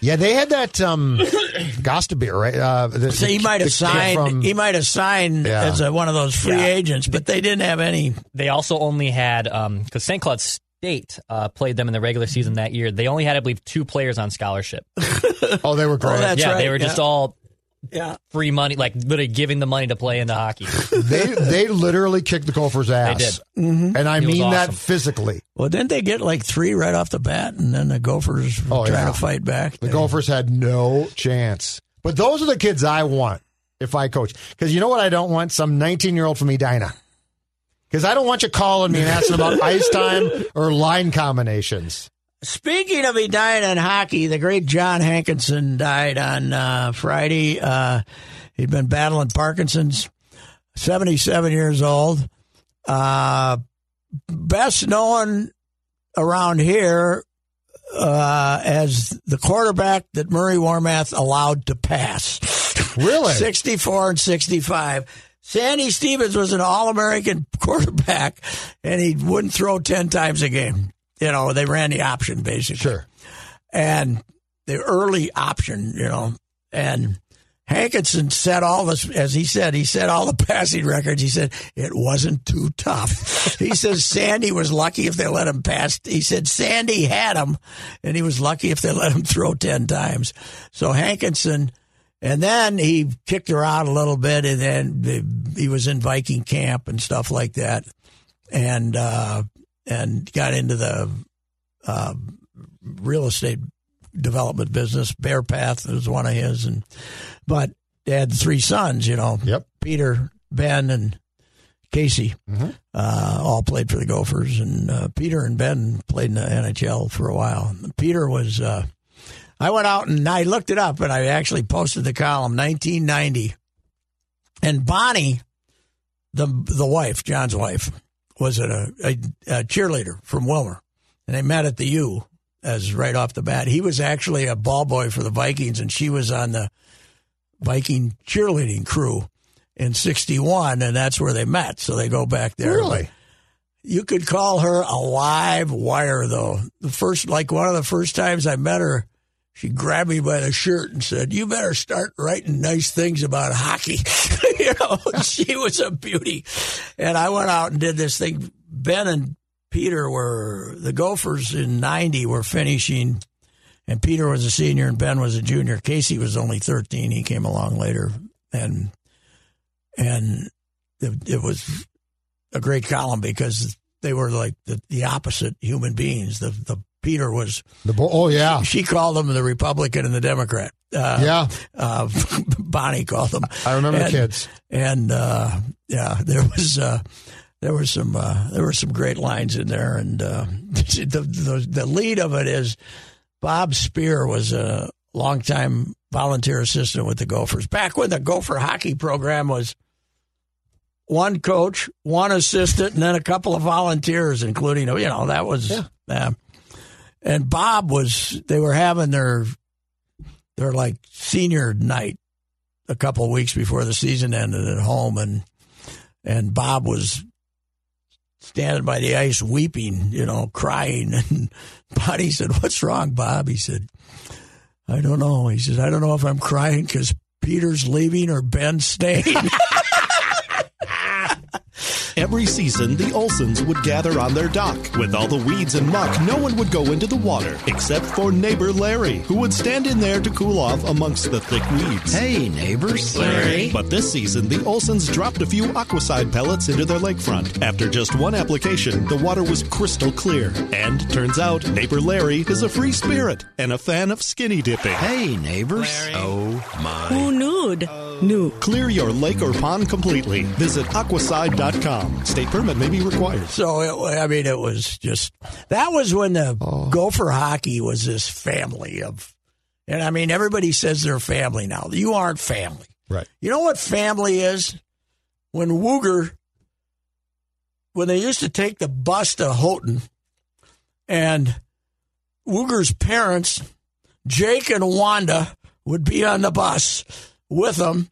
Yeah, they had that um, Gostisbehere, right? Uh, the, So he might have signed from- he might have signed Yeah. as a, one of those free Yeah. agents, but they didn't have any They also only had because St. Cloud State uh, played them in the regular season that year. They only had, I believe, two players on scholarship. oh, they were great. that's yeah, right, they were just yeah. all yeah. free money, like literally giving the money to play into hockey. they they literally kicked the Gophers' ass. did. Mm-hmm. and I It was mean that physically. Well, didn't they get like three right off the bat, and then the Gophers Oh, trying yeah. to fight back? The Gophers had no chance. But those are the kids I want if I coach. Because you know what I don't want? Some 19 year old from Edina. Because I don't want you calling me and asking about ice time or line combinations. Speaking of he died in hockey, the great John Hankinson died on uh, Friday. Uh, he'd been battling Parkinson's, 77 years old. Uh, best known around here uh, as the quarterback that Murray Warmath allowed to pass. Really? 64 and 65. Sandy Stevens was an All American quarterback, and he wouldn't throw 10 times a game. You know, they ran the option basically. Sure. And the early option, you know, and Hankinson set all this, as he said, he set all the passing records. He said it wasn't too tough. he says Sandy was lucky if they let him pass. He said Sandy had him, and he was lucky if they let him throw 10 times. So Hankinson, and then he kicked her out a little bit, and then he was in Viking camp and stuff like that, and uh, and got into the uh, real estate development business. Bear Path was one of his, and but they had three sons. You know, Yep. Peter, Ben, and Casey. Uh, all played for the Gophers, and uh, Peter and Ben played in the NHL for a while. Peter was. Uh, I went out and I looked it up, and I actually posted the column 1990. And Bonnie, the the wife, John's wife, was a, a, a cheerleader from Willmar, and they met at the U as right off the bat. He was actually a ball boy for the Vikings, and she was on the Viking cheerleading crew in '61, and that's where they met. So they go back there. Really? You could call her a live wire, though. The first, like one of the first times I met her, she grabbed me by the shirt and said, "You better start writing nice things about hockey." you know, she was a beauty. And I went out and did this thing. Ben and Peter were the Gophers in '90 were finishing, and Peter was a senior and Ben was a junior. Casey was only 13; he came along later, and and it, it was a great column because they were like the, the opposite human beings. The the Peter was The bo- oh yeah, she called them the Republican and the Democrat. Uh, yeah. uh, Bonnie called them. I remember the And- kids. And uh, yeah, there was uh, there was some uh, there were some great lines in there, and uh, the, the the lead of it is Bob Spear was a longtime volunteer assistant with the Gophers back when the Gopher hockey program was one coach, one assistant, and then a couple of volunteers, including you know that was. uh, and Bob was they were having their their like senior night a couple of weeks before the season ended at home and and Bob was standing by the ice weeping, you know, crying and Buddy said, "What's wrong, Bob?" He said, "I don't know." He says, "I don't know if I'm crying cuz Peter's leaving or Ben's staying." Every season, the Olsons would gather on their dock. With all the weeds and muck, no one would go into the water except for neighbor Larry, who would stand in there to cool off amongst the thick weeds. Hey, neighbors. Larry. But this season, the Olsons dropped a few Aquacide pellets into their lakefront. After just one application, the water was crystal clear. And turns out, neighbor Larry is a free spirit and a fan of skinny dipping. Hey, neighbors. Larry. Oh, my. Who nude? New. Clear your lake or pond completely. Visit aquacide.com. State permit may be required. So it, I mean, it was just that was when the oh. Gopher hockey was this family of, and I mean, everybody says they're family now. You aren't family. Right. You know what family is? When Wooger, when they used to take the bus to Houghton, and Wooger's parents, Jake and Wanda, would be on the bus with them,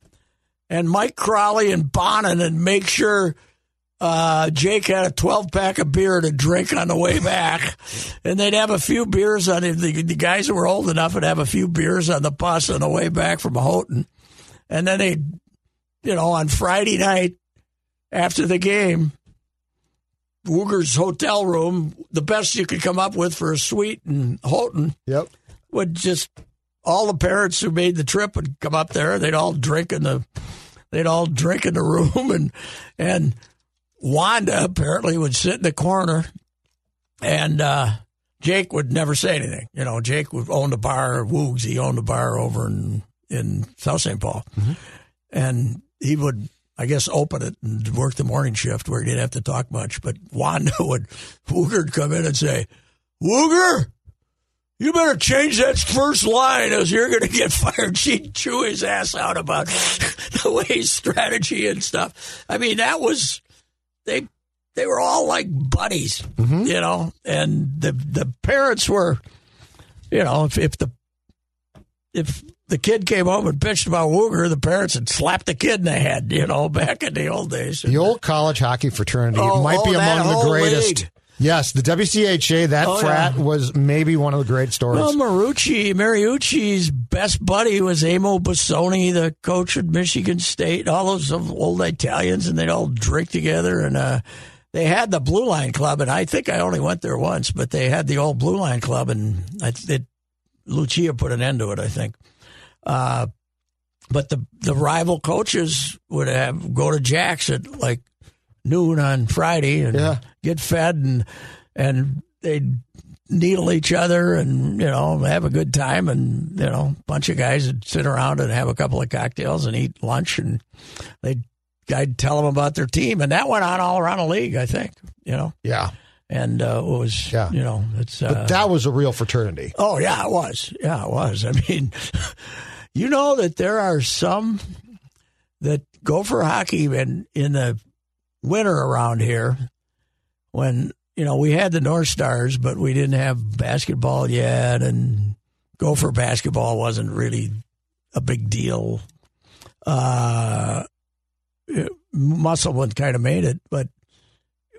and Mike Crowley and Bonin and make sure uh, Jake had a 12 pack of beer to drink on the way back. And they'd have a few beers on. The, the guys who were old enough would have a few beers on the bus on the way back from Houghton. And then they'd, you know, on Friday night after the game, Wooger's hotel room, the best you could come up with for a suite in Houghton, Yep. would just all the parents who made the trip would come up there. They'd all drink in the they'd all drink in the room and and Wanda apparently would sit in the corner and uh Jake would never say anything. You know, Jake would own the bar, Woogs, he owned a bar over in in South St. Paul. And he would I guess open it and work the morning shift where he didn't have to talk much. But Wanda would Wooger would come in and say, Wooger, you better change that first line as you're going to get fired. She'd chew his ass out about the way his strategy and stuff. I mean, that was they they were all like buddies, mm-hmm. you know. And the the parents were, you know, if, if the if the kid came home and bitched about Wooger, the parents had slapped the kid in the head, you know, back in the old days. The old college hockey fraternity Oh, might oh, be among the greatest. league. Yes, the WCHA, that Oh, frat yeah. was maybe one of the great stories. Well, Marucci, Mariucci's best buddy was Amo Bessone, the coach at Michigan State. All those old Italians, and they'd all drink together. And uh, they had the Blue Line Club, and I think I only went there once, but they had the old Blue Line Club, and I, it, Lucia put an end to it, I think. Uh, but the the rival coaches would have go to Jack's at like noon on Friday and Yeah. get fed and and they'd needle each other and you know have a good time and you know a bunch of guys would sit around and have a couple of cocktails and eat lunch and they'd I'd tell them about their team and that went on all around the league I think you know Yeah. and uh, it was Yeah. you know it's But uh, that was a real fraternity. oh yeah it was yeah it was I mean you know that there are some that go for hockey in in the winter around here when you know we had the North Stars, but we didn't have basketball yet, and Gopher basketball wasn't really a big deal. Uh, Musselman kind of made it, but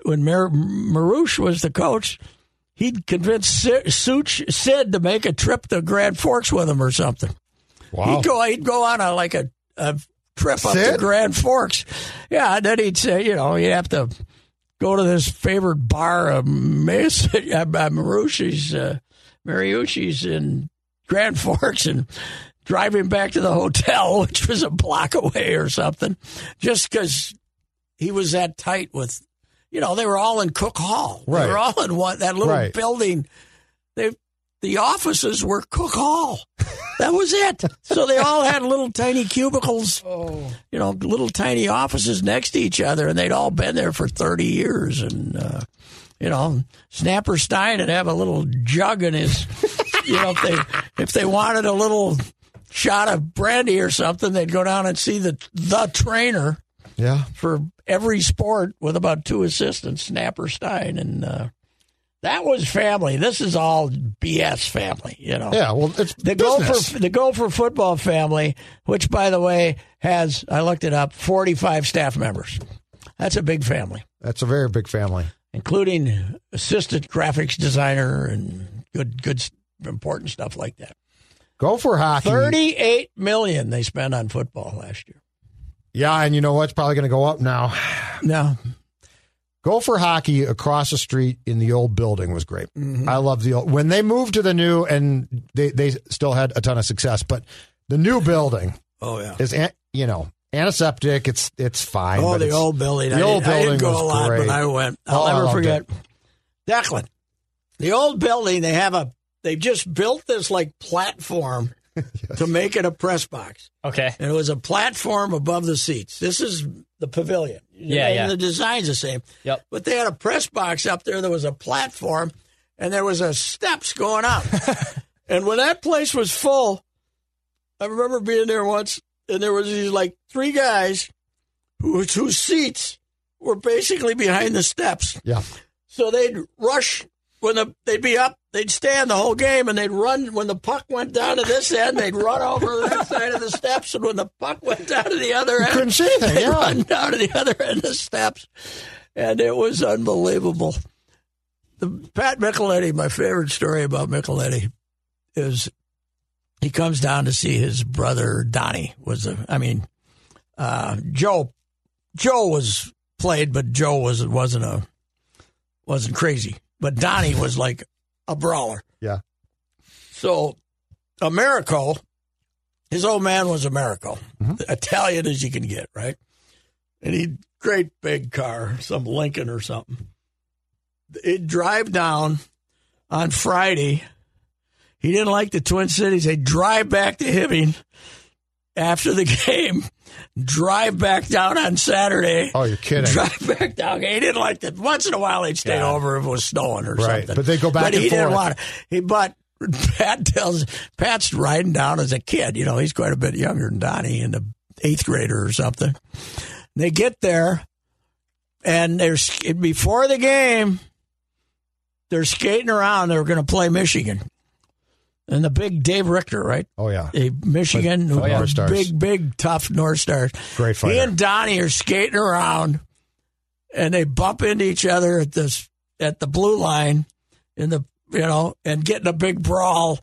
when Mar- Mariucci was the coach, he'd convince Such Sid to make a trip to Grand Forks with him or something. Wow. He'd go. He'd go on a like a, a trip up to Grand Forks. Yeah, and then he'd say, you know, you'd have to go to this favorite bar of Mason, uh, uh, Marucci's, uh, Mariucci's in Grand Forks, and drive him back to the hotel, which was a block away or something, just because he was that tight with. You know, they were all in Cook Hall. Right. They were all in one that little Right. building. They the offices were Cook Hall. That was it. So they all had little tiny cubicles, you know, little tiny offices next to each other, and they'd all been there for 30 years. And, uh, you know, Snapper Stein would have a little jug in his, you know, if they, if they wanted a little shot of brandy or something, they'd go down and see the, the trainer Yeah. for every sport with about two assistants, Snapper Stein. And, uh, that was family. This is all BS family, you know. Yeah. Well, it's The business. Gopher, the Gopher football family, which by the way has, I looked it up, 45 staff members. That's a big family, That's a very big family. including assistant graphics designer and good, good, important stuff like that. Gopher hockey. 38 million they spent on football last year. Yeah, and you know what? It's probably going to go up now. No, Gopher hockey across the street in the old building was great. Mm-hmm. I love the old. When they moved to the new, and they they still had a ton of success, but the new building oh yeah. is you know antiseptic. It's it's fine. Oh, but the old building. The I old didn't, I building didn't go was a lot, great. but I went. I'll Oh, never forget. it. Declan, the old building. They have a. They've just built this like platform to make it a press box, Okay. and it was a platform above the seats. This is the pavilion. Yeah, and yeah. The design's the same. Yep. But they had a press box up there. There was a platform, and there was a steps going up. and when that place was full, I remember being there once, and there was these like three guys who, whose seats were basically behind the steps. Yeah, So they'd rush when the they'd be up, they'd stand the whole game, and they'd run when the puck went down to this end. They'd run over to that side of the steps, and when the puck went down to the other end, couldn't see anything, They'd yeah. run down to the other end of the steps, and it was unbelievable. The Pat Micheletti, my favorite story about Micheletti is he comes down to see his brother Donnie. Was a, I mean, uh, Joe. Joe was played, but Joe was wasn't a wasn't crazy. But Donnie was like a brawler. yeah. So, Americo, his old man was Americo, mm-hmm. Italian as you can get, right? And he great big car, some Lincoln or something. He'd drive down on Friday. He didn't like the Twin Cities. They'd drive back to Hibbing after the game, drive back down on Saturday. Oh, you're kidding. Drive back down. He didn't like that. Once in a while, he'd stay Yeah. over if it was snowing or Right, something. but they go back But and he didn't forth. want it. He but Pat tells Pat's riding down as a kid. You know, he's quite a bit younger than Donnie, in the eighth grader or something. They get there, and they're before the game. They're skating around. They're going to play Michigan, and the big Dave Richter, right? Oh yeah. a Michigan, But- oh, yeah. are North Stars. big, big, tough North Stars. Great fighter. He and Donnie are skating around, and they bump into each other at this at the blue line, in the you know, and get in a big brawl,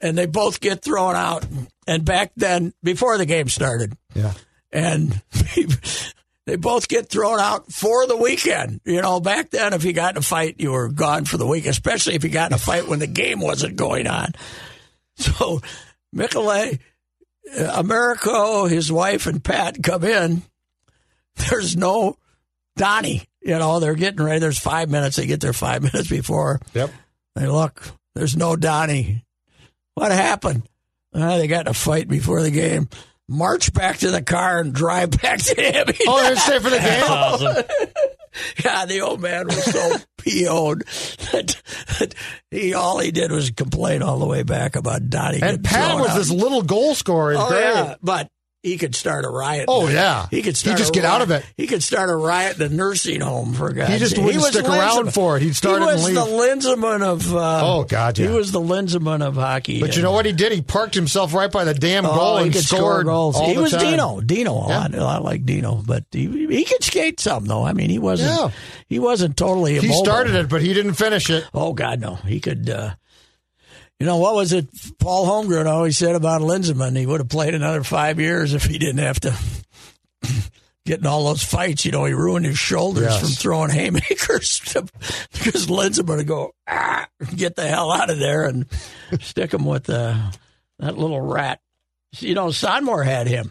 and they both get thrown out. And back then, before the game started, Yeah. and they both get thrown out for the weekend. You know, back then, if you got in a fight, you were gone for the week, especially if you got in a fight when the game wasn't going on. So, Michele, uh, Americo, his wife, and Pat come in. There's no Donnie. You know, they're getting ready. There's five minutes. They get there five minutes before. Yep. They look, there's no Donnie. What happened? Uh, they got in a fight before the game. March back to the car and drive back to him. Oh, they didn't for the game. Awesome. Yeah, the old man was so PO'd that, that he all he did was complain all the way back about Donnie. And Pat was out. this little goal scorer. Oh great. yeah, but he could start a riot. Oh, yeah. he could start. just a get out of riot- it. He could start a riot in a nursing home for God's He just sake. wouldn't was stick around for it. He'd start he it and was leave. the Linseman of. Uh, Oh, God, yeah. he was the Linseman of hockey. But you know what he did? He parked himself right by the damn Oh, goal he and could score scored goals. he the was time. Dino. Dino, a Yeah. lot like Dino, but he, he could skate some though. I mean, he wasn't. Yeah. He wasn't totally. He started it, but he didn't finish it. Oh God, no. He could. Uh, you know what was it? Paul Holmgren always said about Linseman. He would have played another five years if he didn't have to get in all those fights. You know, he ruined his shoulders Yes. from throwing haymakers to, because Linseman would go ah, get the hell out of there and stick him with uh, that little rat. You know, Sonmor had him.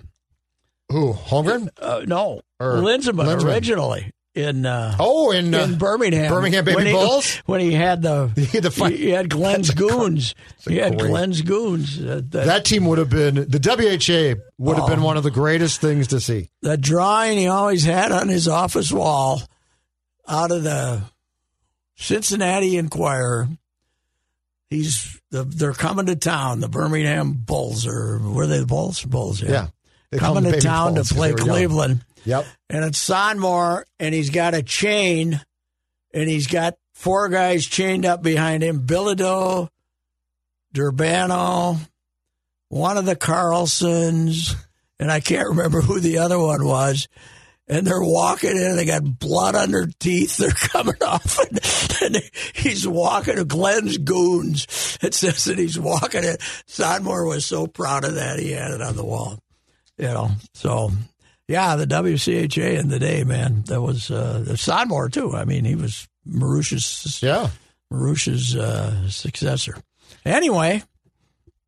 Who? Holmgren? Uh, no, Or originally in. Uh, Oh, in, uh, in Birmingham, Birmingham Baby when he, When he had the He had the fight. he had Glen's goons. He had great- Glen's goons. Uh, that, that team would have been the WHA would have been Oh. one of the greatest things to see. the drawing he always had on his office wall, out of the Cincinnati Enquirer. He's the, they're coming to town. The Birmingham Bulls, or were they the Bulls? Bulls, yeah. Yeah. Coming to town Bulls to play Cleveland. young. Yep. and it's Sonmor, and he's got a chain, and he's got four guys chained up behind him: Bilodeau, Durbano, one of the Carlsons, and I can't remember who the other one was. And they're walking in, and they got blood on their teeth. They're coming off, and, and he's walking. Glen's goons. It says that he's walking it. Sonmor was so proud of that, he had it on the wall. You know, so yeah, the WCHA in the day, man. That was uh, the Sonmor too. I mean, he was Mariucci's Yeah. Mariucci's uh, successor. Anyway,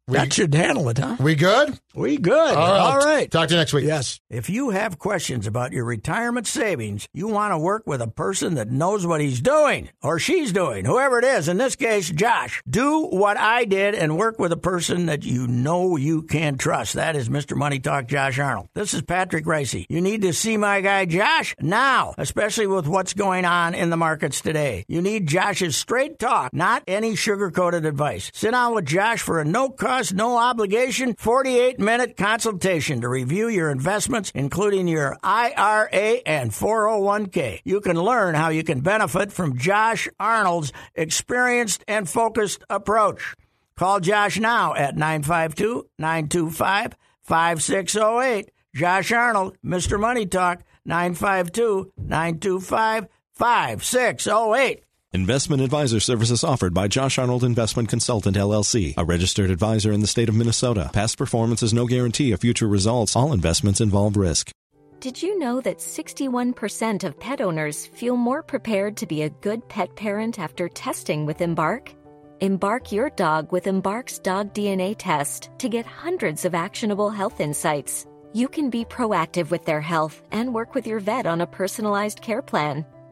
that should handle it, huh? We good? We good. All right. All right. Talk to you next week. Yes. If you have questions about your retirement savings, you want to work with a person that knows what he's doing or she's doing, whoever it is. In this case, Josh. Do what I did and work with a person that you know you can trust. That is Mr. Money Talk Josh Arnold. This is Patrick Reusse. You need to see my guy Josh now, especially with what's going on in the markets today. You need Josh's straight talk, not any sugar coated advice. Sit down with Josh for a no cost, no obligation, 48 minute consultation to review your investments, including your IRA and 401k. You can learn how you can benefit from Josh Arnold's experienced and focused approach. Call Josh now at 952 925 5608. Josh Arnold, Mr. Money Talk, 952 925 5608. Investment advisor services offered by Josh Arnold Investment Consultant LLC, a registered advisor in the state of Minnesota. Past performance is no guarantee of future results. All investments involve risk. Did you know that 61% of pet owners feel more prepared to be a good pet parent after testing with Embark? Embark your dog with Embark's dog DNA test to get hundreds of actionable health insights. You can be proactive with their health and work with your vet on a personalized care plan.